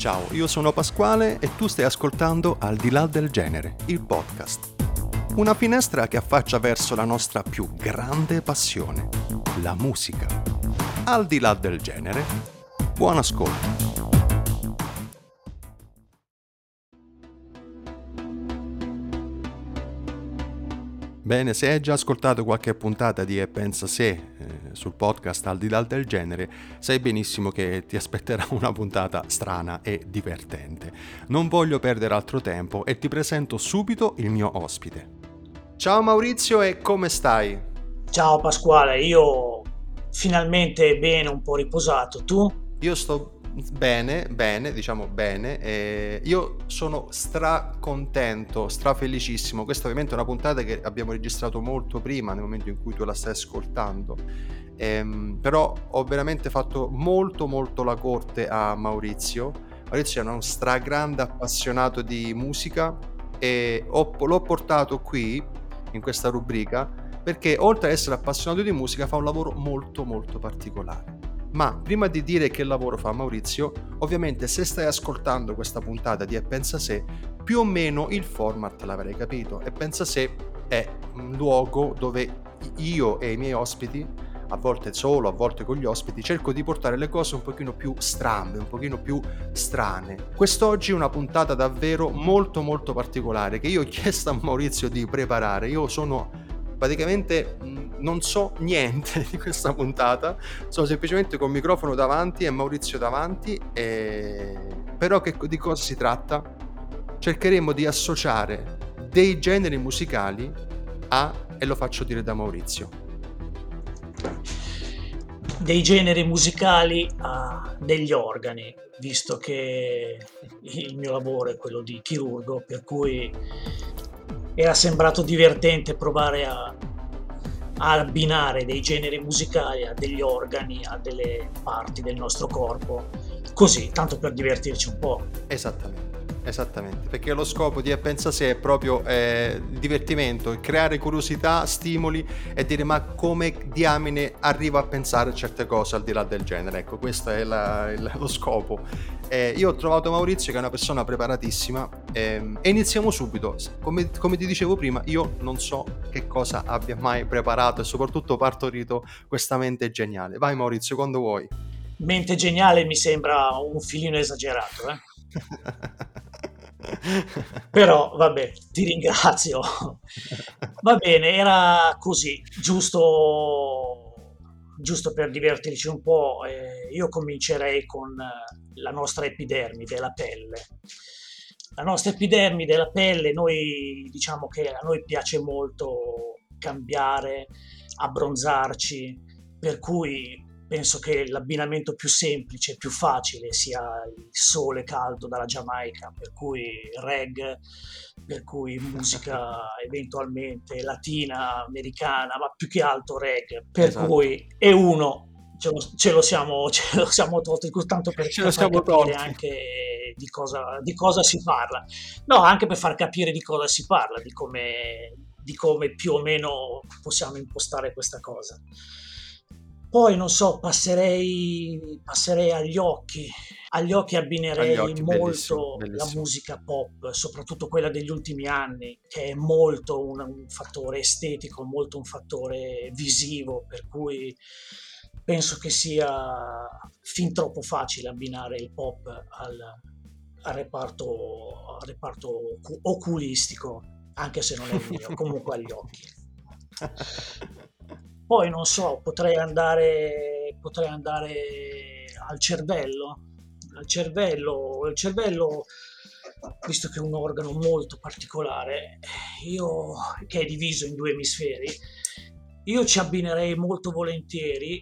Ciao, io sono Pasquale e tu stai ascoltando Al di là del genere, il podcast. Una finestra che affaccia verso la nostra più grande passione, la musica. Al di là del genere, buon ascolto. Bene, se hai già ascoltato qualche puntata di E Pensa Se sul podcast Al di là del genere, sai benissimo che ti aspetterà una puntata strana e divertente. Non voglio perdere altro tempo e ti presento subito il mio ospite. Ciao Maurizio e come stai? Ciao Pasquale, io finalmente bene, un po' riposato. Tu? Io sto Bene, bene, diciamo bene. Eh, io sono stracontento, strafelicissimo. Questa ovviamente è una puntata che abbiamo registrato molto prima, nel momento in cui tu la stai ascoltando. Eh, però ho veramente fatto molto molto la corte a Maurizio. Maurizio è uno stragrande appassionato di musica e ho, l'ho portato qui in questa rubrica perché oltre ad essere appassionato di musica fa un lavoro molto molto particolare ma prima di dire che lavoro fa Maurizio, ovviamente se stai ascoltando questa puntata di E Pensa Se, più o meno il format l'avrai capito. E Pensa Se è un luogo dove io e i miei ospiti, a volte solo, a volte con gli ospiti, cerco di portare le cose un pochino più strambe, un pochino più strane. Quest'oggi è una puntata davvero molto molto particolare che io ho chiesto a Maurizio di preparare. Io sono praticamente non so niente di questa puntata, sono semplicemente con il microfono davanti e Maurizio davanti, e... però che, di cosa si tratta? Cercheremo di associare dei generi musicali a, e lo faccio dire da Maurizio, dei generi musicali a degli organi, visto che il mio lavoro è quello di chirurgo, per cui era sembrato divertente provare a a abbinare dei generi musicali a degli organi, a delle parti del nostro corpo, così, tanto per divertirci un po'. Esattamente. Esattamente, perché lo scopo di Pensa Se è proprio eh, il divertimento, creare curiosità, stimoli e dire ma come diamine arrivo a pensare certe cose al di là del genere. Ecco, questo è la, il, lo scopo. Eh, io ho trovato Maurizio che è una persona preparatissima eh, e iniziamo subito. Come, come ti dicevo prima, io non so che cosa abbia mai preparato e soprattutto partorito questa mente geniale. Vai Maurizio, quando vuoi. Mente geniale mi sembra un filino esagerato, eh? Però vabbè, ti ringrazio. Va bene, era così, giusto, giusto per divertirci un po'. Eh, io comincerei con eh, la nostra epidermide, la pelle. La nostra epidermide, la pelle, noi diciamo che a noi piace molto cambiare, abbronzarci, per cui penso che l'abbinamento più semplice, più facile sia il sole caldo dalla Giamaica, per cui reggae, per cui musica eventualmente latina, americana, ma più che altro reggae, per esatto. cui è uno ce lo, ce lo, siamo, ce lo siamo tolti tanto per ce siamo capire tolti. anche di cosa, di cosa, si parla no anche per far capire di cosa si parla di come, di come più o meno possiamo impostare questa cosa poi non so, passerei, passerei agli occhi. Agli occhi abbinerei agli occhi, molto bellissimo, bellissimo. la musica pop, soprattutto quella degli ultimi anni, che è molto un, un fattore estetico, molto un fattore visivo, per cui penso che sia fin troppo facile abbinare il pop al, al, reparto, al reparto oculistico, anche se non è il mio, comunque agli occhi. Poi non so, potrei andare, potrei andare al cervello. Al cervello, il cervello, visto che è un organo molto particolare, io, che è diviso in due emisferi, io ci abbinerei molto volentieri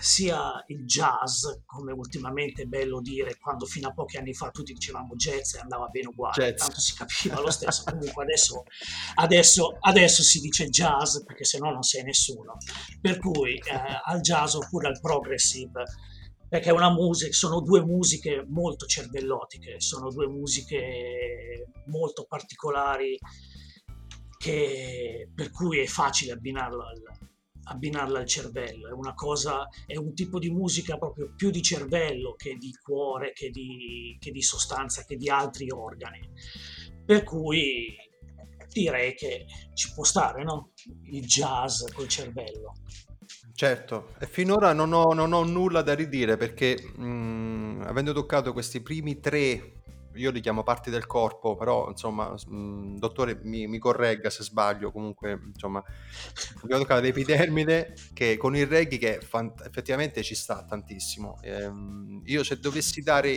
sia il jazz, come ultimamente è bello dire, quando fino a pochi anni fa tutti dicevamo jazz e andava bene uguale, jazz. tanto si capiva lo stesso, comunque adesso, adesso, adesso, si dice jazz perché se no non sei nessuno, per cui eh, al jazz oppure al progressive, perché una musica, sono due musiche molto cervellotiche, sono due musiche molto particolari che, per cui è facile abbinarlo al, abbinarla al cervello, è una cosa, è un tipo di musica proprio più di cervello che di cuore, che di, che di sostanza, che di altri organi. Per cui direi che ci può stare, no? Il jazz col cervello. Certo, e finora non ho, non ho nulla da ridire perché mh, avendo toccato questi primi tre io li chiamo parti del corpo, però insomma, mh, mm, dottore mi, mi, corregga se sbaglio, comunque insomma, abbiamo toccato l'epidermide che con il reggae che fant- effettivamente ci sta tantissimo. Ehm, io se dovessi dare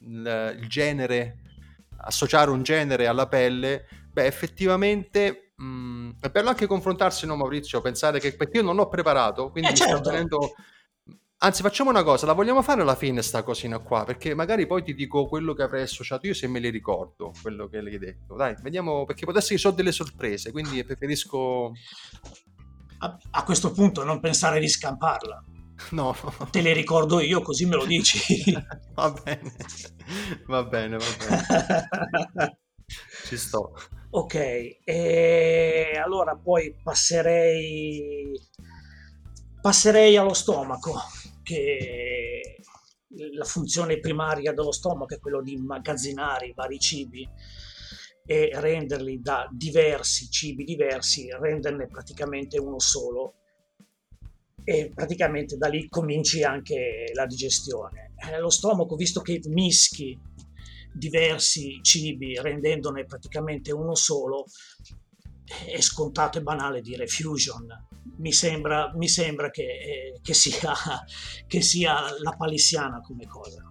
il, il, genere, associare un genere alla pelle, beh effettivamente mh, è bello anche confrontarsi, no Maurizio, pensare che perché io non ho preparato, quindi eh, mi certo. sta venendo Anzi, facciamo una cosa, la vogliamo fare alla fine sta cosina qua, perché magari poi ti dico quello che avrei associato io se me li ricordo, quello che l'hai detto. Dai, vediamo, perché potesse che so delle sorprese, quindi preferisco... A, a questo punto non pensare di scamparla. No. Te le ricordo io, così me lo dici. va bene, va bene, va bene. Ci sto. Ok, e allora poi passerei passerei allo stomaco che la funzione primaria dello stomaco è quello di immagazzinare i vari cibi e renderli da diversi cibi diversi, renderne praticamente uno solo e praticamente da lì cominci anche la digestione. Eh, lo stomaco, visto che mischi diversi cibi rendendone praticamente uno solo, è scontato e banale dire fusion. Mi sembra, mi sembra che, eh, che, sia, che, sia, la palissiana come cosa.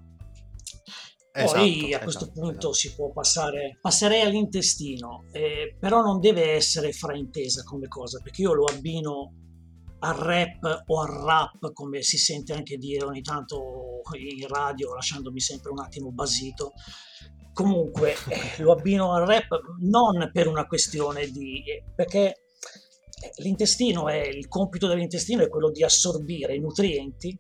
Esatto, Poi a questo esatto, punto esatto. si può passare, passerei all'intestino, eh, però non deve essere fraintesa come cosa, perché io lo abbino al rap o al rap, come si sente anche dire ogni tanto in radio, lasciandomi sempre un attimo basito, comunque eh, lo abbino al rap non per una questione di... perché l'intestino è, il compito dell'intestino è quello di assorbire i nutrienti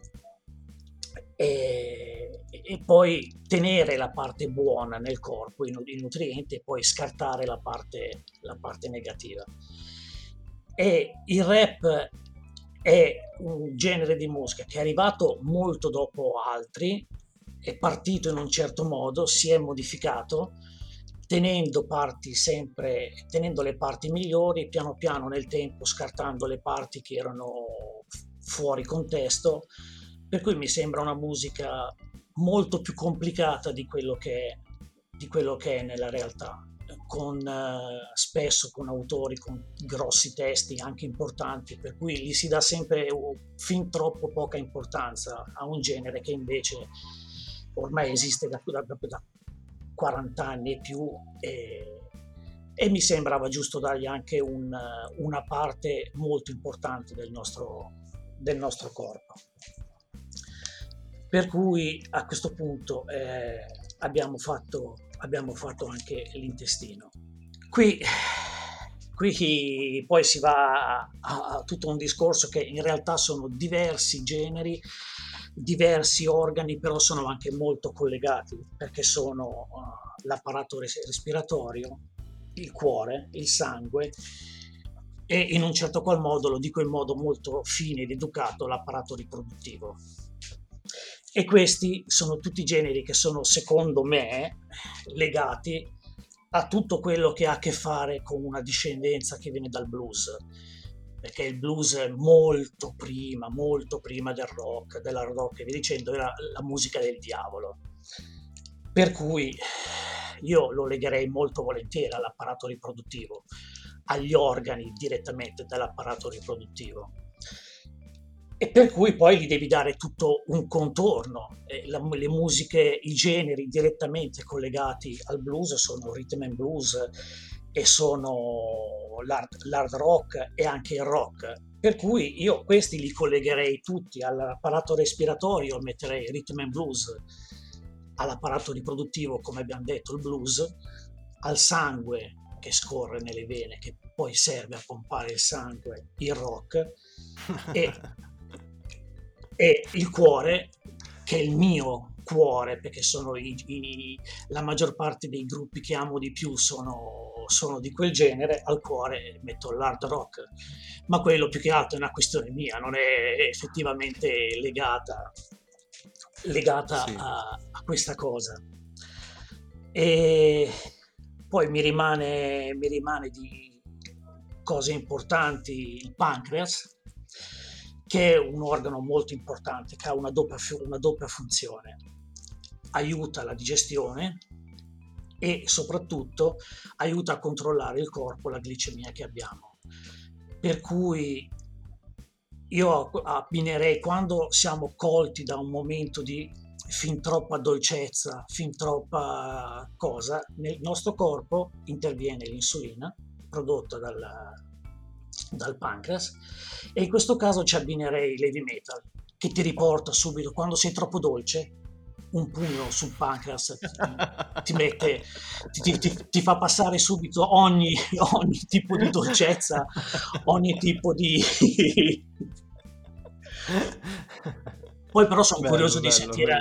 e, e poi tenere la parte buona nel corpo, i, nutrienti, e poi scartare la parte, la parte negativa. E il rap è un genere di musica che è arrivato molto dopo altri, è partito in un certo modo, si è modificato, tenendo, parti sempre, tenendo le parti migliori, piano piano nel tempo scartando le parti che erano fuori contesto, per cui mi sembra una musica molto più complicata di quello che è, di quello che è nella realtà. Con, eh, spesso con autori con grossi testi anche importanti, per cui gli si dà sempre fin troppo poca importanza a un genere che invece ormai esiste da, da, da 40 anni e più e, e, mi sembrava giusto dargli anche un, una parte molto importante del nostro, del nostro corpo. Per cui a questo punto eh, abbiamo, fatto, abbiamo fatto anche l'intestino. Qui qui poi si va a, a, tutto un discorso che in realtà sono diversi generi diversi organi però sono anche molto collegati perché sono uh, l'apparato res- respiratorio, il cuore, il sangue e in un certo qual modo, lo dico in modo molto fine ed educato, l'apparato riproduttivo. E questi sono tutti generi che sono, secondo me, legati a tutto quello che ha a che fare con una discendenza che viene dal blues perché il blues molto prima, molto prima del rock, dell'hard rock e via dicendo, era la musica del diavolo. Per cui io lo legherei molto volentieri all'apparato riproduttivo, agli organi direttamente dall'apparato riproduttivo. E per cui poi gli devi dare tutto un contorno. Le musiche, i generi direttamente collegati al blues sono rhythm and blues, e sono l'hard, l'hard rock e anche il rock. Per cui io questi li collegherei tutti all'apparato respiratorio, metterei rhythm and blues, all'apparato riproduttivo, come abbiamo detto, il blues, al sangue che scorre nelle vene, che poi serve a pompare il sangue, il rock, e, e il cuore, che è il mio cuore, perché sono i, i, la maggior parte dei gruppi che amo di più sono, sono, di quel genere, al cuore metto l'hard rock, ma quello più che altro è una questione mia, non è effettivamente legata, legata sì. a, a questa cosa. E poi mi rimane, mi rimane di cose importanti il pancreas, che è un organo molto importante, che ha una doppia, una doppia funzione. Aiuta la digestione e soprattutto aiuta a controllare il corpo, la glicemia che abbiamo. Per cui io abbinerei quando siamo colti da un momento di fin troppa dolcezza, fin troppa cosa, nel nostro corpo interviene l'insulina prodotta dal, dal pancreas e in questo caso ci abbinerei l'heavy metal che ti riporta subito quando sei troppo dolce un pugno sul pancreas ti, mette ti, ti, ti, fa passare subito ogni, ogni tipo di dolcezza ogni tipo di poi però sono curioso,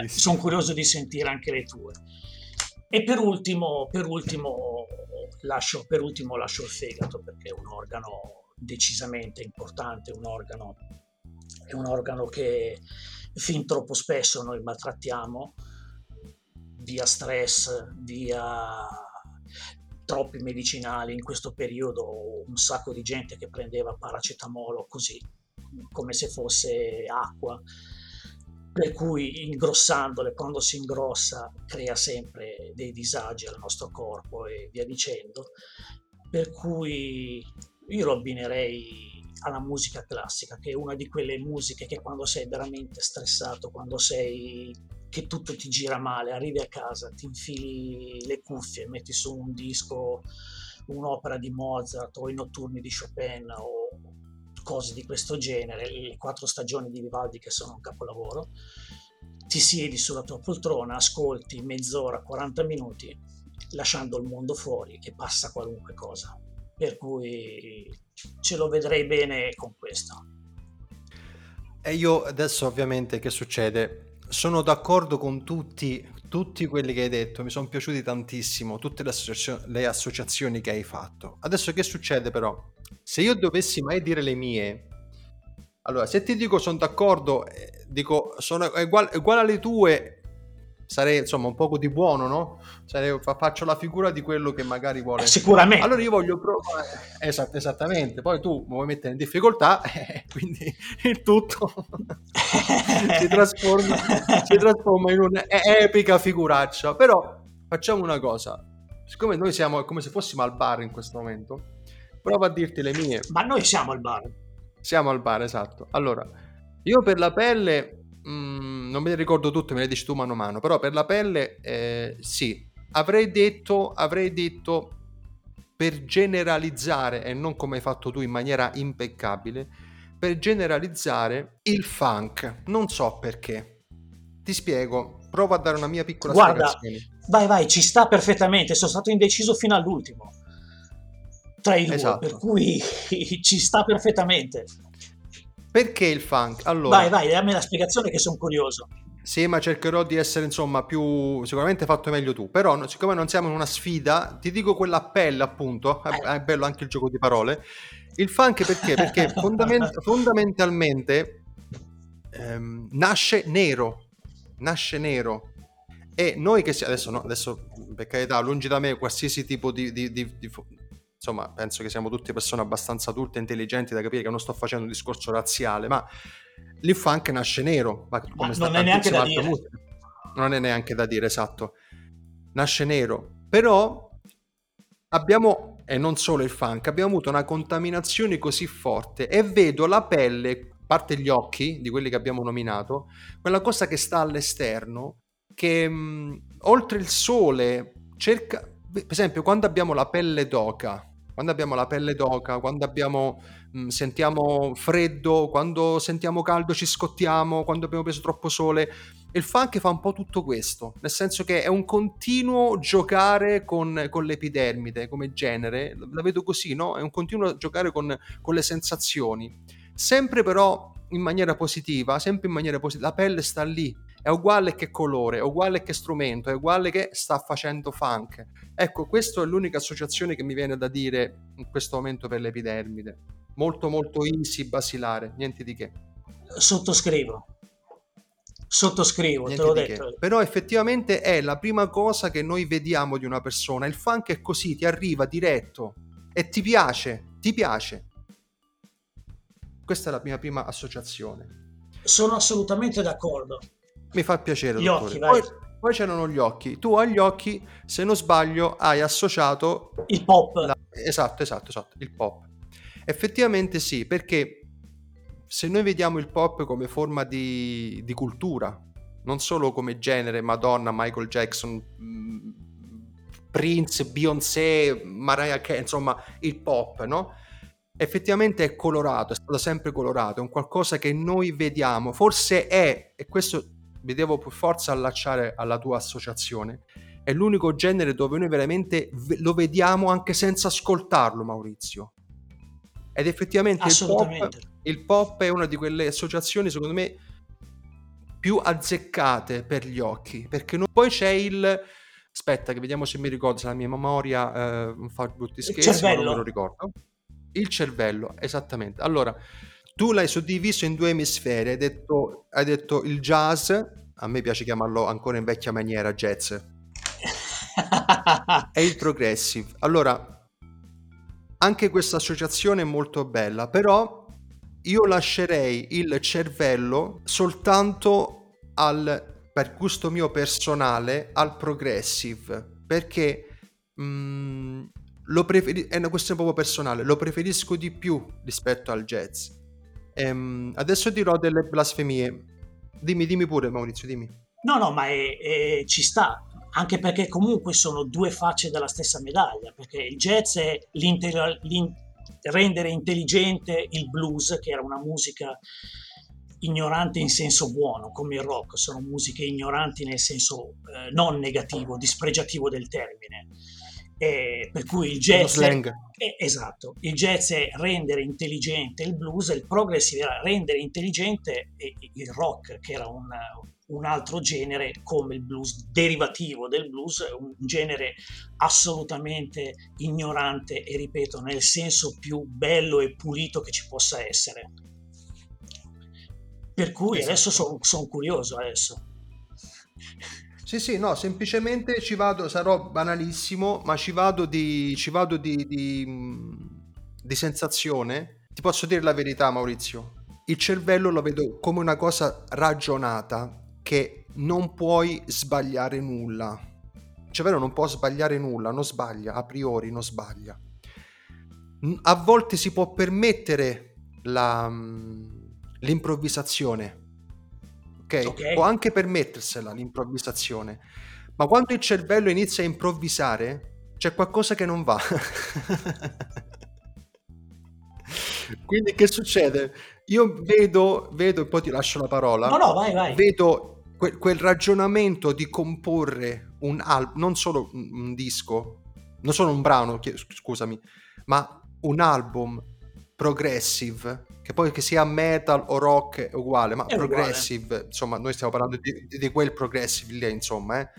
son curioso di sentire anche le tue. E per ultimo, per ultimo, lascio, per ultimo lascio il fegato perché è un organo decisamente importante, un organo, è un organo che fin troppo spesso noi maltrattiamo via stress, via troppi medicinali. In questo periodo un sacco di gente che prendeva paracetamolo così, come se fosse acqua. Per cui ingrossandole, quando si ingrossa, crea sempre dei disagi al nostro corpo e via dicendo. Per cui io lo abbinerei alla musica classica, che è una di quelle musiche che quando sei veramente stressato, quando sei che tutto ti gira male, arrivi a casa, ti infili le cuffie, metti su un disco, un'opera di Mozart o i notturni di Chopin o cose di questo genere, le quattro stagioni di Vivaldi che sono un capolavoro, ti siedi sulla tua poltrona, ascolti mezz'ora, 40 minuti, lasciando il mondo fuori e passa qualunque cosa. Per cui ce lo vedrei bene con questo. E io adesso ovviamente che succede? Sono d'accordo con tutti, tutti quelli che hai detto, mi sono piaciuti tantissimo, tutte le, associazio- le associazioni che hai fatto. Adesso che succede però? Se io dovessi mai dire le mie, allora se ti dico sono d'accordo, eh, dico sono uguale, uguale alle tue, sarei insomma un poco di buono, no? Sarei, faccio la figura di quello che magari vuole. Eh, sicuramente. Allora io voglio provare. Esatto, esattamente. Poi tu mi vuoi mettere in difficoltà, eh, quindi il tutto si, trasforma, si trasforma in un'epica figuraccia. Però facciamo una cosa. Siccome noi siamo come se fossimo al bar in questo momento, prova a dirti le mie. Ma noi siamo al bar. Siamo al bar, esatto. Allora, io per la pelle Mm, non me ne ricordo tutte, me le dici tu mano a mano, però per la pelle eh, sì, avrei detto, avrei detto per generalizzare e non come hai fatto tu in maniera impeccabile, per generalizzare il funk, non so perché. Ti spiego, provo a dare una mia piccola Guarda, spiegazione. Vai, vai, ci sta perfettamente, sono stato indeciso fino all'ultimo tra i due, esatto. per cui ci sta perfettamente. Perché il funk? Allora, vai, vai, dammi la spiegazione che sono curioso. Sì, ma cercherò di essere insomma più sicuramente fatto meglio tu. Però, siccome non siamo in una sfida, ti dico quell'appello, appunto. È, è bello anche il gioco di parole. Il funk perché? Perché fondament- fondamentalmente ehm, nasce nero. Nasce nero. E noi che siamo adesso, no, adesso per carità, lungi da me qualsiasi tipo di, di, di, di insomma, penso che siamo tutte persone abbastanza adulte e intelligenti da capire che non sto facendo un discorso razziale, ma il funk nasce nero, ma come ma non è neanche da dire. Musica. Non è neanche da dire, esatto. Nasce nero, però abbiamo, e non solo il funk, abbiamo avuto una contaminazione così forte e vedo la pelle, a parte gli occhi di quelli che abbiamo nominato, quella cosa che sta all'esterno, che mh, oltre il sole cerca, per esempio quando abbiamo la pelle d'oca, quando abbiamo la pelle d'oca, quando abbiamo, mh, sentiamo freddo, quando sentiamo caldo ci scottiamo, quando abbiamo preso troppo sole. Il funk fa un po' tutto questo, nel senso che è un continuo giocare con, con l'epidermide come genere, la vedo così, no? È un continuo giocare con, con le sensazioni, sempre però in maniera positiva, sempre in maniera positiva, la pelle sta lì è uguale che colore, è uguale che strumento, è uguale che sta facendo funk. Ecco, questa è l'unica associazione che mi viene da dire in questo momento per l'epidermide. Molto molto easy, basilare, niente di che. Sottoscrivo. Sottoscrivo, Niente te l'ho detto. Che. Però effettivamente è la prima cosa che noi vediamo di una persona. Il funk è così, ti arriva diretto e ti piace, ti piace. Questa è la mia prima associazione. Sono assolutamente d'accordo. Mi fa piacere. Gli dottore. occhi, vai. Poi, poi, c'erano gli occhi. Tu agli occhi, se non sbaglio, hai associato... Il pop. La... Esatto, esatto, esatto, il pop. Effettivamente sì, perché se noi vediamo il pop come forma di, di cultura, non solo come genere, Madonna, Michael Jackson, mm, Prince, Beyoncé, Mariah Carey, insomma il pop, no? Effettivamente è colorato, è stato sempre colorato, è un qualcosa che noi vediamo, forse è, e questo mi devo per forza allacciare alla tua associazione, è l'unico genere dove noi veramente lo vediamo anche senza ascoltarlo, Maurizio. Ed effettivamente il pop, il pop è una di quelle associazioni, secondo me, più azzeccate per gli occhi. Perché non... poi c'è il. Aspetta, che vediamo se mi ricordo, se la mia memoria eh, fa brutti scherzi, ma non me lo ricordo. Il cervello, esattamente. Allora, tu l'hai suddiviso in due emisferi, hai detto, hai detto il jazz, a me piace chiamarlo ancora in vecchia maniera jazz, e il progressive. Allora, anche questa associazione è molto bella, però io lascerei il cervello soltanto al, per gusto mio personale, al progressive, perché mh, mm, lo preferi- è una questione proprio personale, lo preferisco di più rispetto al jazz. Ehm, adesso dirò delle blasfemie. Dimmi, dimmi pure Maurizio, dimmi. No, no, ma è, è, ci sta anche perché comunque sono due facce della stessa medaglia, perché il jazz è rendere intelligente il blues, che era una musica ignorante in senso buono, come il rock, sono musiche ignoranti nel senso eh, non negativo, dispregiativo del termine. E per cui il jazz è, è, esatto, il jazz è rendere intelligente il blues, il progressive era rendere intelligente il rock, che era un, un altro genere come il blues, derivativo del blues, un genere assolutamente ignorante e ripeto nel senso più bello e pulito che ci possa essere. Per cui esatto. adesso sono son curioso adesso. Sì, sì, no, semplicemente ci vado, sarò banalissimo, ma ci vado di, ci vado di, di, di sensazione. Ti posso dire la verità, Maurizio. Il cervello lo vedo come una cosa ragionata, che non puoi sbagliare nulla. Il cervello non può sbagliare nulla, non sbaglia, a priori non sbaglia. A volte si può permettere la, l'improvvisazione, ok? okay. Può anche permettersela l'improvvisazione, ma quando il cervello inizia a improvvisare c'è qualcosa che non va. Quindi che succede? Io vedo, vedo, e poi ti lascio la parola. No, no, vai, vai. Vedo que- quel ragionamento di comporre un album, non solo un, un disco, non solo un brano, scusami, ma un album progressive, che poi che sia metal o rock è uguale, ma è progressive, uguale. insomma, noi stiamo parlando di, di, quel progressive lì, insomma, eh.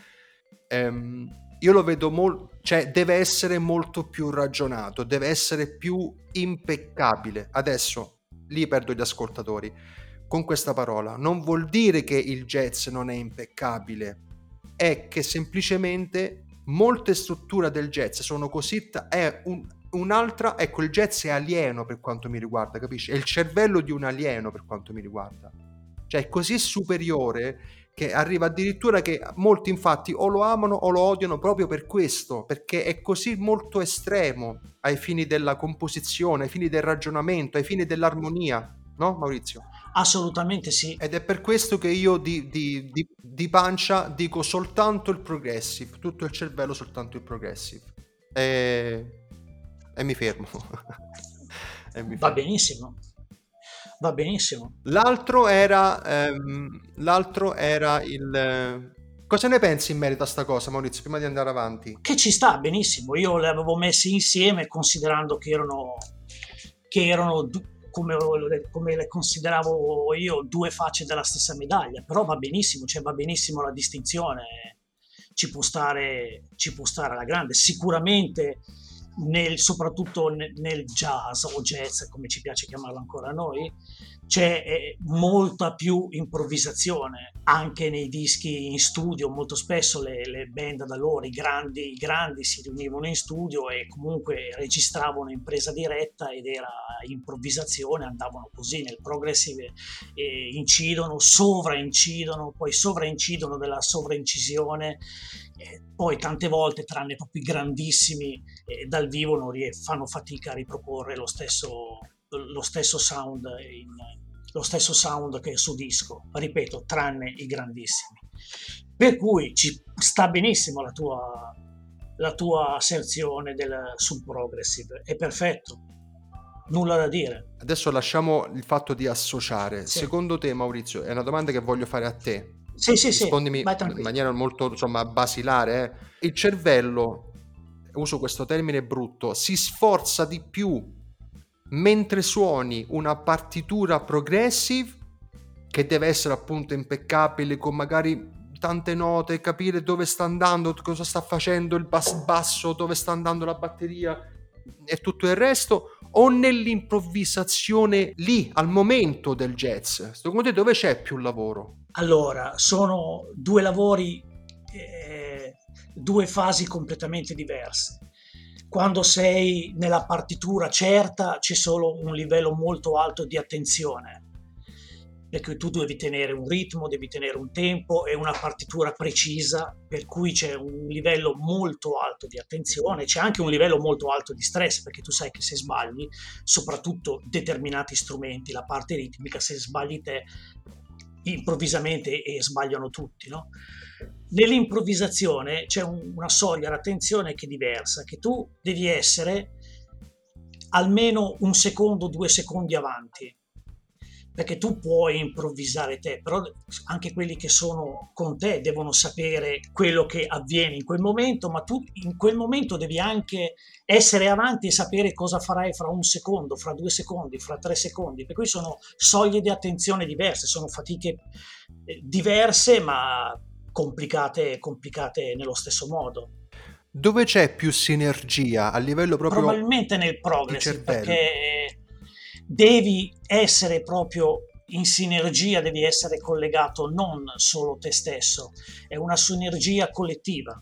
ehm, io lo vedo molto, cioè deve essere molto più ragionato, deve essere più impeccabile. Adesso lì perdo gli ascoltatori con questa parola. Non vuol dire che il jazz non è impeccabile, è che semplicemente molte strutture del jazz sono così... T- è un, un'altra, ecco, il jazz è alieno per quanto mi riguarda, capisci? È il cervello di un alieno per quanto mi riguarda. Cioè è così superiore che arriva addirittura che molti infatti o lo amano o lo odiano proprio per questo, perché è così molto estremo ai fini della composizione, ai fini del ragionamento, ai fini dell'armonia, no Maurizio? Assolutamente sì. Ed è per questo che io di, di, di, di pancia dico soltanto il progressive, tutto il cervello soltanto il progressive. E, e mi fermo. e mi fermo. Va benissimo. Va benissimo. L'altro era, ehm, l'altro era il... Cosa ne pensi in merito a sta cosa, Maurizio, prima di andare avanti? Che ci sta benissimo. Io le avevo messe insieme considerando che erano, che erano come, come, le consideravo io due facce della stessa medaglia, però va benissimo, cioè va benissimo la distinzione, ci può stare, ci può stare alla grande. Sicuramente nel, soprattutto nel, jazz o jazz, come ci piace chiamarlo ancora a noi, c'è eh, molta più improvvisazione anche nei dischi in studio. Molto spesso le, le band da loro, i grandi, i grandi, si riunivano in studio e comunque registravano in presa diretta ed era improvvisazione, andavano così nel progressive, eh, incidono, sovraincidono, poi sovraincidono della sovraincisione. Eh, poi tante volte, tranne proprio i grandissimi, eh, dal vivo non fanno fatica a riproporre lo stesso, lo stesso sound in, lo stesso sound che su disco, ripeto, tranne i grandissimi. Per cui ci sta benissimo la tua, la tua asserzione del, sul progressive, è perfetto, nulla da dire. Adesso lasciamo il fatto di associare. Sì. Secondo te, Maurizio, è una domanda che voglio fare a te. Sì, sì, Rispondimi sì. in maniera molto insomma, basilare. Eh. Il cervello, uso questo termine brutto, si sforza di più mentre suoni una partitura progressive che deve essere appunto impeccabile con magari tante note, capire dove sta andando, cosa sta facendo il bass basso, dove sta andando la batteria e tutto il resto o nell'improvvisazione lì al momento del jazz? Secondo te dove c'è più lavoro? Allora, sono due lavori, due fasi completamente diverse quando sei nella partitura certa c'è solo un livello molto alto di attenzione, perché tu devi tenere un ritmo, devi tenere un tempo e una partitura precisa, per cui c'è un livello molto alto di attenzione, c'è anche un livello molto alto di stress, perché tu sai che se sbagli, soprattutto determinati strumenti, la parte ritmica, se sbagli te improvvisamente e sbagliano tutti, no? Nell'improvvisazione c'è un, una soglia d'attenzione che è diversa, che tu devi essere almeno un secondo, due secondi avanti, perché tu puoi improvvisare te, però anche quelli che sono con te devono sapere quello che avviene in quel momento, ma tu in quel momento devi anche essere avanti e sapere cosa farai fra un secondo, fra due secondi, fra tre secondi, per cui sono soglie di attenzione diverse, sono fatiche eh, diverse, ma complicate, complicate nello stesso modo. Dove c'è più sinergia? A livello proprio Probabilmente nel progress, perché devi essere proprio in sinergia, devi essere collegato non solo te stesso, è una sinergia collettiva,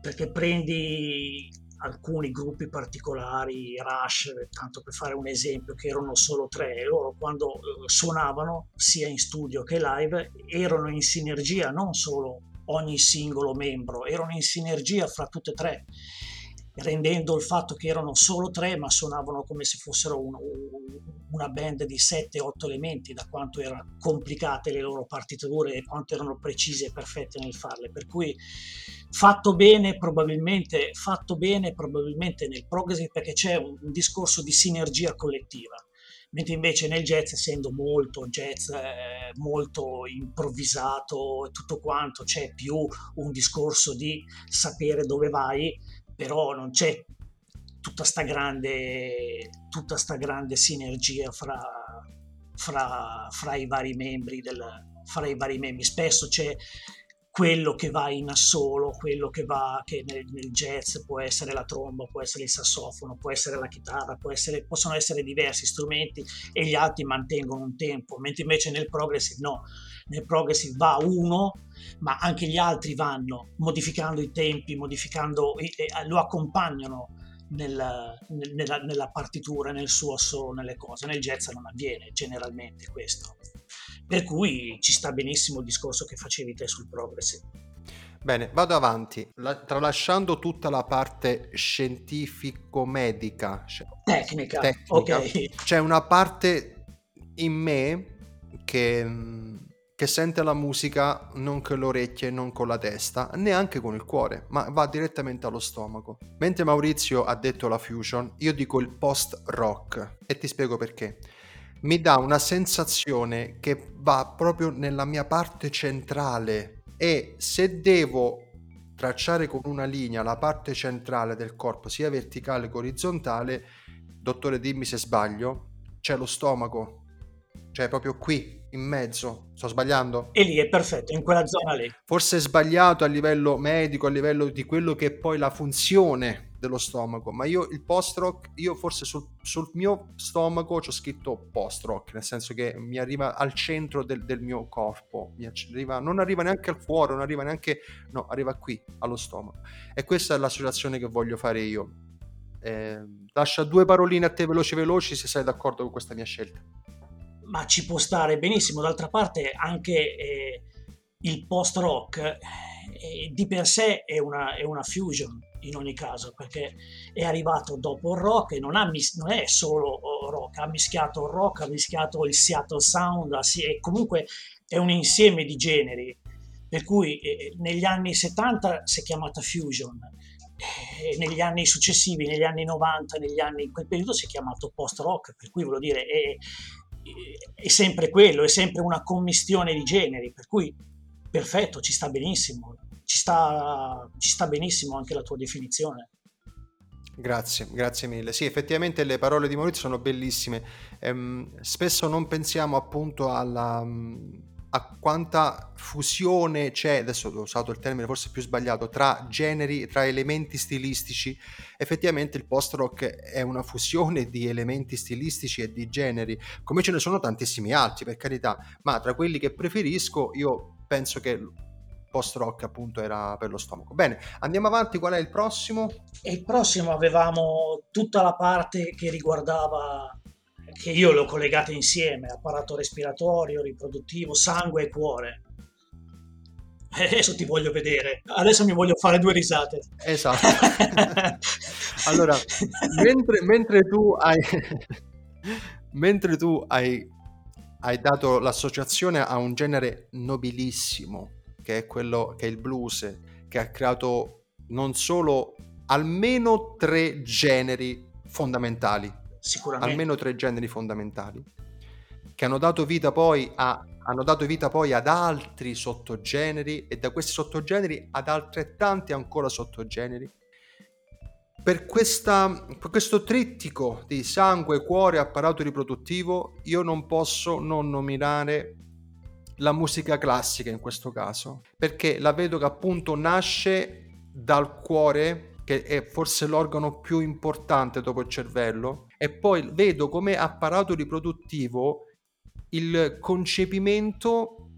perché prendi alcuni gruppi particolari, Rush, tanto per fare un esempio, che erano solo tre, loro quando eh, suonavano sia in studio che live erano in sinergia, non solo ogni singolo membro, erano in sinergia fra tutte e tre rendendo il fatto che erano solo tre ma suonavano come se fossero un, una band di 7-8 elementi da quanto erano complicate le loro partiture e quanto erano precise e perfette nel farle. Per cui fatto bene probabilmente fatto bene probabilmente nel progressive perché c'è un, un discorso di sinergia collettiva mentre invece nel jazz essendo molto jazz eh, molto improvvisato e tutto quanto c'è più un discorso di sapere dove vai però non c'è tutta sta grande, tutta sta grande sinergia fra, fra, fra, i vari membri del, fra i vari membri. Spesso c'è quello che va in assolo, quello che va che nel, nel, jazz può essere la tromba, può essere il sassofono, può essere la chitarra, essere, possono essere diversi strumenti e gli altri mantengono un tempo, mentre invece nel progressive no, nel progressive va uno, ma anche gli altri vanno modificando i tempi, modificando, lo accompagnano nella, nella, nella partitura, nel suo assolo, nelle cose. Nel jazz non avviene generalmente questo. Per cui ci sta benissimo il discorso che facevi te sul progressive. Bene, vado avanti. La, tralasciando tutta la parte scientifico-medica, tecnica, tecnica okay. c'è una parte in me che, che, sente la musica non con le orecchie, non con la testa, neanche con il cuore, ma va direttamente allo stomaco. Mentre Maurizio ha detto la fusion, io dico il post-rock. E ti spiego perché. Mi dà una sensazione che va proprio nella mia parte centrale. E se devo tracciare con una linea la parte centrale del corpo, sia verticale che orizzontale, dottore dimmi se sbaglio, c'è lo stomaco, cioè proprio qui, in mezzo. Sto sbagliando? E lì è perfetto, in quella zona lì. Forse è sbagliato a livello medico, a livello di quello che è poi la funzione dello stomaco, ma io il post-rock, io forse sul, sul mio stomaco ci ho scritto post-rock, nel senso che mi arriva al centro del, del mio corpo, arriva, non arriva neanche al cuore, non arriva neanche, no, arriva qui, allo stomaco. E questa è l'associazione che voglio fare io. Eh, lascia due paroline a te veloci veloci se sei d'accordo con questa mia scelta ma ci può stare benissimo. D'altra parte anche eh, il post-rock eh, di per sé è una, è una, fusion in ogni caso, perché è arrivato dopo il rock e non, ha, non è solo oh, rock, ha mischiato il rock, ha mischiato il Seattle Sound, e comunque è un insieme di generi. Per cui eh, negli anni 70 si è chiamata fusion, e negli anni successivi, negli anni 90, negli anni, in quel periodo si è chiamato post-rock, per cui voglio dire, è, è sempre quello, è sempre una commistione di generi, per cui perfetto, ci sta benissimo, ci sta, ci sta benissimo anche la tua definizione. Grazie, grazie mille. Sì, effettivamente le parole di Maurizio sono bellissime. Ehm, spesso non pensiamo appunto alla a quanta fusione c'è, adesso ho usato il termine forse più sbagliato, tra generi, tra elementi stilistici. Effettivamente il post-rock è una fusione di elementi stilistici e di generi, come ce ne sono tantissimi altri, per carità, ma tra quelli che preferisco io penso che post-rock appunto era per lo stomaco. Bene, andiamo avanti, qual è il prossimo? E il prossimo avevamo tutta la parte che riguardava che io le ho collegate insieme, apparato respiratorio, riproduttivo, sangue e cuore. E adesso ti voglio vedere, adesso mi voglio fare due risate. Esatto. allora, mentre, mentre, tu hai, mentre tu hai, hai dato l'associazione a un genere nobilissimo, che è quello che è il blues, che ha creato non solo almeno tre generi fondamentali. Almeno tre generi fondamentali, che hanno dato vita poi, a, dato vita poi ad altri sottogeneri e da questi sottogeneri ad altrettanti ancora sottogeneri. Per, questa, per questo trittico di sangue, cuore, apparato riproduttivo, io non posso non nominare la musica classica in questo caso, perché la vedo che appunto nasce dal cuore che è forse l'organo più importante dopo il cervello, e poi vedo come apparato riproduttivo il concepimento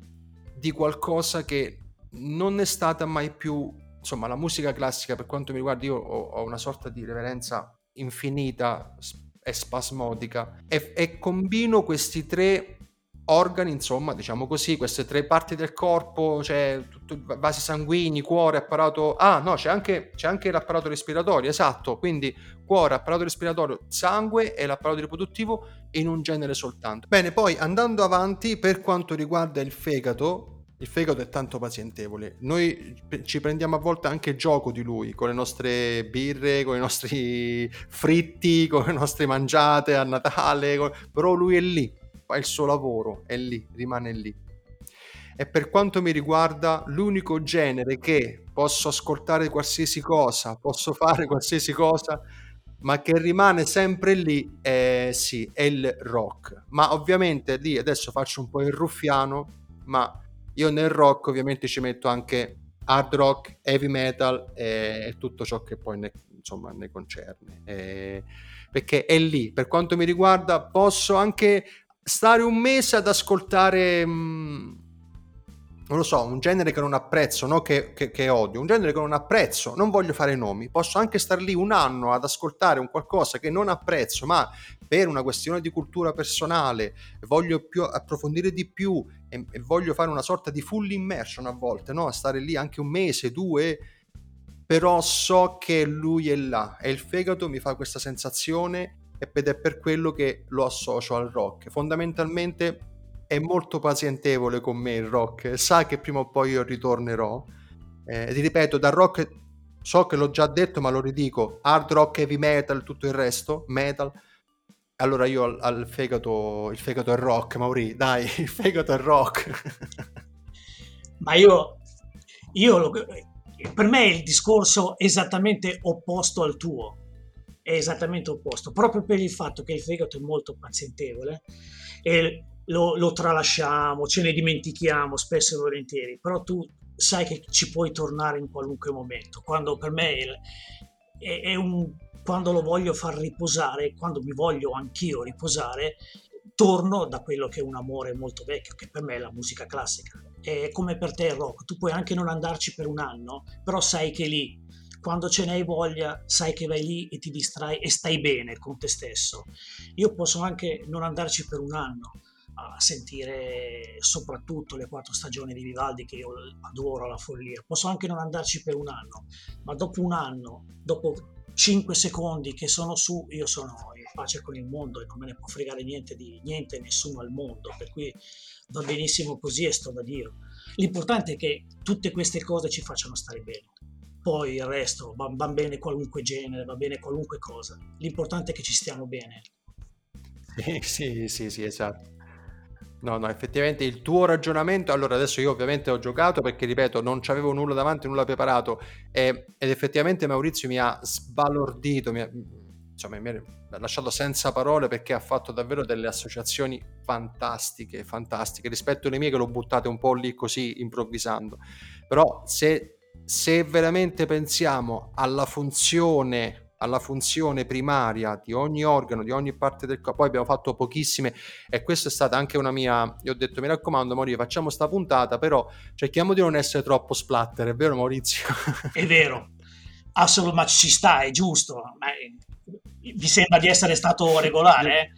di qualcosa che non è stata mai più, insomma, la musica classica per quanto mi riguarda io ho, una sorta di reverenza infinita e spasmodica. E, e combino questi tre organi, insomma, diciamo così, queste tre parti del corpo, cioè tutto, vasi sanguigni, cuore, apparato... Ah, no, c'è anche, c'è anche l'apparato respiratorio, esatto, quindi cuore, apparato respiratorio, sangue e l'apparato riproduttivo in un genere soltanto. Bene, poi andando avanti, per quanto riguarda il fegato, il fegato è tanto pazientevole. Noi ci prendiamo a volte anche gioco di lui, con le nostre birre, con i nostri fritti, con le nostre mangiate a Natale, con... però lui è lì, fa il suo lavoro, è lì, rimane lì. E per quanto mi riguarda, l'unico genere che posso ascoltare qualsiasi cosa, posso fare qualsiasi cosa, ma che rimane sempre lì, è, sì, è il rock. Ma ovviamente lì adesso faccio un po' il ruffiano, ma io nel rock ovviamente ci metto anche hard rock, heavy metal e, tutto ciò che poi ne, insomma, ne concerne. E, perché è lì, per quanto mi riguarda, posso anche stare un mese ad ascoltare, mm, non lo so, un genere che non apprezzo, no? che, che, che, odio, un genere che non apprezzo, non voglio fare nomi, posso anche star lì un anno ad ascoltare un qualcosa che non apprezzo, ma per una questione di cultura personale, voglio più approfondire di più e, e voglio fare una sorta di full immersion a volte, no? stare lì anche un mese, due, però so che lui è là e il fegato mi fa questa sensazione ed è per quello che lo associo al rock. Fondamentalmente è molto pazientevole con me il rock, sa che prima o poi io ritornerò. Eh, ti ripeto, dal rock so che l'ho già detto, ma lo ridico: hard rock, heavy metal, tutto il resto, metal. Allora io al, al fegato, il fegato è rock, Mauri, dai, il fegato è rock. ma io, io lo, per me è il discorso esattamente opposto al tuo è esattamente opposto, proprio per il fatto che il fegato è molto pazientevole e lo, lo tralasciamo, ce ne dimentichiamo spesso e volentieri, però tu sai che ci puoi tornare in qualunque momento. Quando per me è, è un, quando lo voglio far riposare, quando mi voglio anch'io riposare, torno da quello che è un amore molto vecchio, che per me è la musica classica. È come per te il rock, tu puoi anche non andarci per un anno, però sai che lì, quando ce n'hai voglia, sai che vai lì e ti distrai e stai bene con te stesso. Io posso anche non andarci per un anno, a sentire soprattutto le quattro stagioni di Vivaldi che io adoro alla follia. Posso anche non andarci per un anno, ma dopo un anno, dopo 5 secondi che sono su, io sono in pace con il mondo e non me ne può fregare niente di niente nessuno al mondo, per cui va benissimo così e sto da Dio. L'importante è che tutte queste cose ci facciano stare bene. Poi il resto va, va bene qualunque genere, va bene qualunque cosa. L'importante è che ci stiamo bene. Sì, sì, sì, esatto. No, no, effettivamente il tuo ragionamento, allora adesso io ovviamente ho giocato perché ripeto non c'avevo nulla davanti, nulla preparato e, ed effettivamente Maurizio mi ha sbalordito, mi ha, insomma, mi ha lasciato senza parole perché ha fatto davvero delle associazioni fantastiche, fantastiche rispetto alle mie che l'ho buttate un po' lì così improvvisando. Però se, se veramente pensiamo alla funzione alla funzione primaria di ogni organo, di ogni parte del corpo. Poi abbiamo fatto pochissime e questa è stata anche una mia... Io ho detto, mi raccomando Maurizio, facciamo sta puntata, però cerchiamo di non essere troppo splatter, è vero Maurizio? È vero, assolutamente, ma ci sta, è giusto. Ma vi sembra di essere stato regolare? Eh?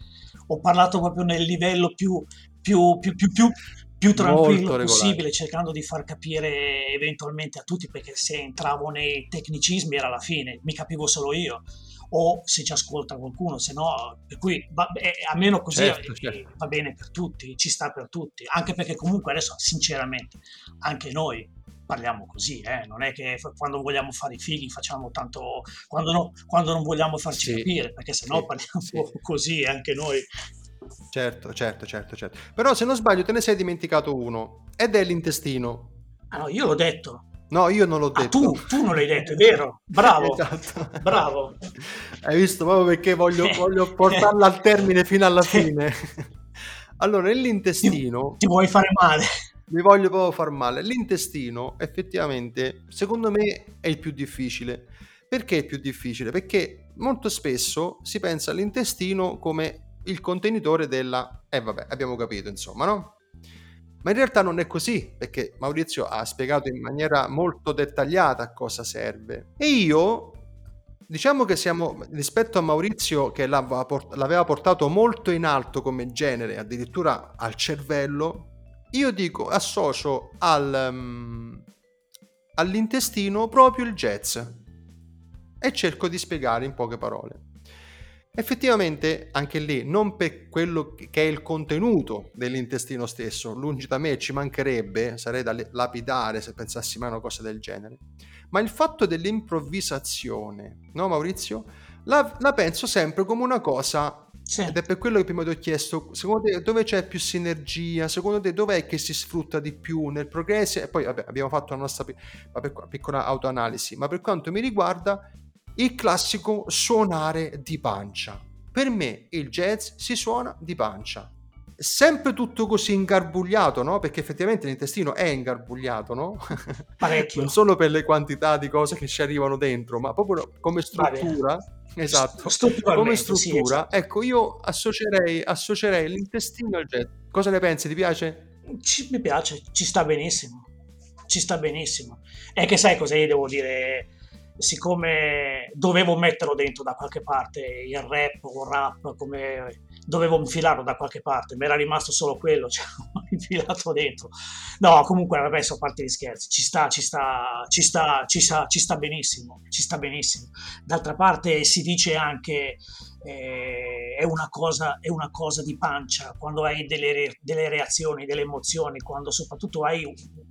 Ho parlato proprio nel livello più, più, più, più, più più tranquillo possibile, cercando di far capire eventualmente a tutti, perché se entravo nei tecnicismi era la fine, mi capivo solo io, o se ci ascolta qualcuno, se no, per cui va, eh, almeno così certo, certo. va bene per tutti, ci sta per tutti, anche perché comunque adesso sinceramente anche noi parliamo così, eh? non è che quando vogliamo fare i fighi facciamo tanto, quando, no, quando non vogliamo farci sì, capire, perché se no sì, parliamo sì. così anche noi Certo, certo, certo, certo. Però se non sbaglio te ne sei dimenticato uno, ed è l'intestino. Ah no, io l'ho detto. No, io non l'ho ah, detto. Tu, tu non l'hai detto, è vero. Bravo. esatto. Bravo. Hai visto proprio perché voglio, voglio portarla al termine fino alla fine. allora, nell'intestino... Ti, ti vuoi fare male. Mi voglio proprio far male. L'intestino, effettivamente, secondo me è il più difficile. Perché è il più difficile? Perché molto spesso si pensa all'intestino come il contenitore della... Eh vabbè, abbiamo capito insomma, no? Ma in realtà non è così, perché Maurizio ha spiegato in maniera molto dettagliata a cosa serve. E io, diciamo che siamo, rispetto a Maurizio che l'aveva portato molto in alto come genere, addirittura al cervello, io dico, associo al, um, all'intestino proprio il jazz. E cerco di spiegare in poche parole. Effettivamente anche lì, non per quello che è il contenuto dell'intestino stesso, lungi da me ci mancherebbe, sarei da lapidare se pensassi mai a una cosa del genere, ma il fatto dell'improvvisazione, no Maurizio? La, la penso sempre come una cosa, sì. ed è per quello che prima ti ho chiesto, secondo te dove c'è più sinergia, secondo te dov'è che si sfrutta di più nel progresso? E poi vabbè, abbiamo fatto la nostra piccola autoanalisi, ma per quanto mi riguarda il classico suonare di pancia. Per me il jazz si suona di pancia. Sempre tutto così ingarbugliato, no? Perché effettivamente l'intestino è ingarbugliato, no? Parecchio. non solo per le quantità di cose che ci arrivano dentro, ma proprio come struttura. Vabbè. Esatto, come struttura, sì, esatto. ecco, io associerei, associerei l'intestino al jazz. Cosa ne pensi? Ti piace? Ci, mi piace, ci sta benissimo. Ci sta benissimo. È che sai cosa io devo dire? siccome dovevo metterlo dentro da qualche parte, il rap o il rap, come dovevo infilarlo da qualche parte, mi era rimasto solo quello, cioè l'ho infilato dentro. No, comunque, vabbè, a parte gli scherzi, ci sta, ci sta, ci sta, ci sta, ci sta benissimo, ci sta benissimo. D'altra parte si dice anche eh, è, una cosa, è una cosa di pancia, quando hai delle, delle reazioni, delle emozioni, quando soprattutto hai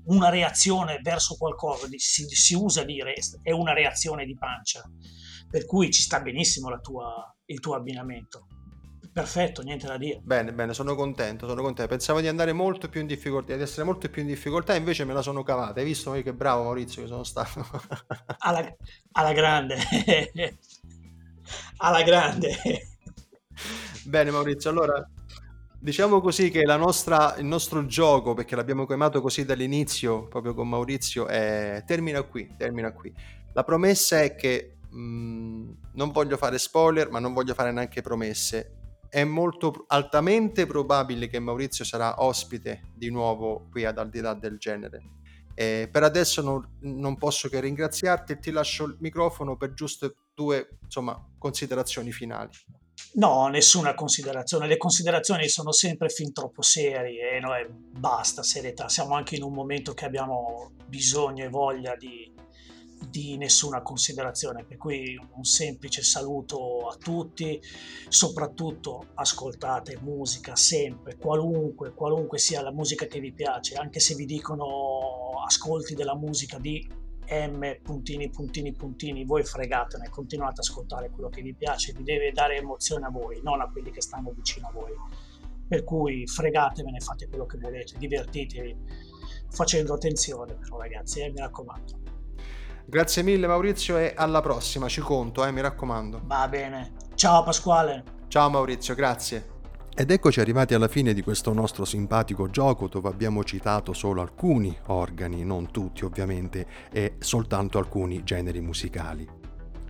una reazione verso qualcosa, si, si usa dire è una reazione di pancia, per cui ci sta benissimo tua, il tuo abbinamento. Perfetto, niente da dire. Bene, bene, sono contento, sono contento. Pensavo di andare molto più in difficoltà, di essere molto più in difficoltà, invece me la sono cavata. Hai visto che bravo Maurizio che sono stato? alla, alla grande. Alla grande. Bene Maurizio, allora diciamo così che la nostra, il nostro gioco, perché l'abbiamo chiamato così dall'inizio, proprio con Maurizio, è... termina qui, termina qui. La promessa è che mh, mm, non voglio fare spoiler, ma non voglio fare neanche promesse. È molto altamente probabile che Maurizio sarà ospite di nuovo qui ad Al di là del genere. Eh, per adesso non, non, posso che ringraziarti e ti lascio il microfono per giusto due insomma, considerazioni finali. No, nessuna considerazione. Le considerazioni sono sempre fin troppo serie e noi basta serietà. Siamo anche in un momento che abbiamo bisogno e voglia di, di nessuna considerazione, per cui un semplice saluto a tutti, soprattutto ascoltate musica sempre, qualunque, qualunque sia la musica che vi piace, anche se vi dicono ascolti della musica di M puntini puntini puntini, voi fregatene, continuate ad ascoltare quello che vi piace, vi deve dare emozione a voi, non a quelli che stanno vicino a voi. Per cui fregatevene, fate quello che volete, divertitevi facendo attenzione però ragazzi, eh, mi raccomando. Grazie mille Maurizio e alla prossima, ci conto, eh, mi raccomando. Va bene. Ciao Pasquale. Ciao Maurizio, grazie. Ed eccoci arrivati alla fine di questo nostro simpatico gioco dove abbiamo citato solo alcuni organi, non tutti ovviamente, e soltanto alcuni generi musicali.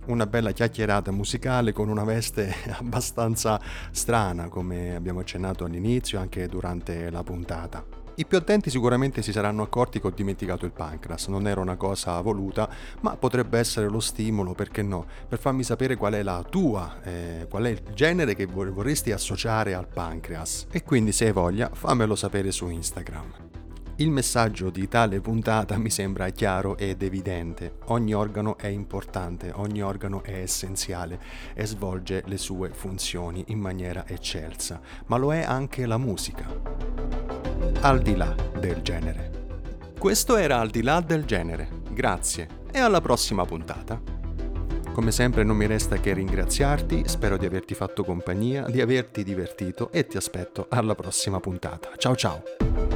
Una bella chiacchierata musicale con una veste abbastanza strana, come abbiamo accennato all'inizio anche durante la puntata. I più attenti sicuramente si saranno accorti che ho dimenticato il pancreas, non era una cosa voluta, ma potrebbe essere lo stimolo, perché no, per farmi sapere qual è la tua, eh, qual è il genere che vorresti associare al pancreas. E quindi se hai voglia, fammelo sapere su Instagram. Il messaggio di tale puntata mi sembra chiaro ed evidente. Ogni organo è importante, ogni organo è essenziale e svolge le sue funzioni in maniera eccelsa, ma lo è anche la musica al di là del genere. Questo era Al di là del genere. Grazie e alla prossima puntata. Come sempre non mi resta che ringraziarti, spero di averti fatto compagnia, di averti divertito e ti aspetto alla prossima puntata. Ciao ciao!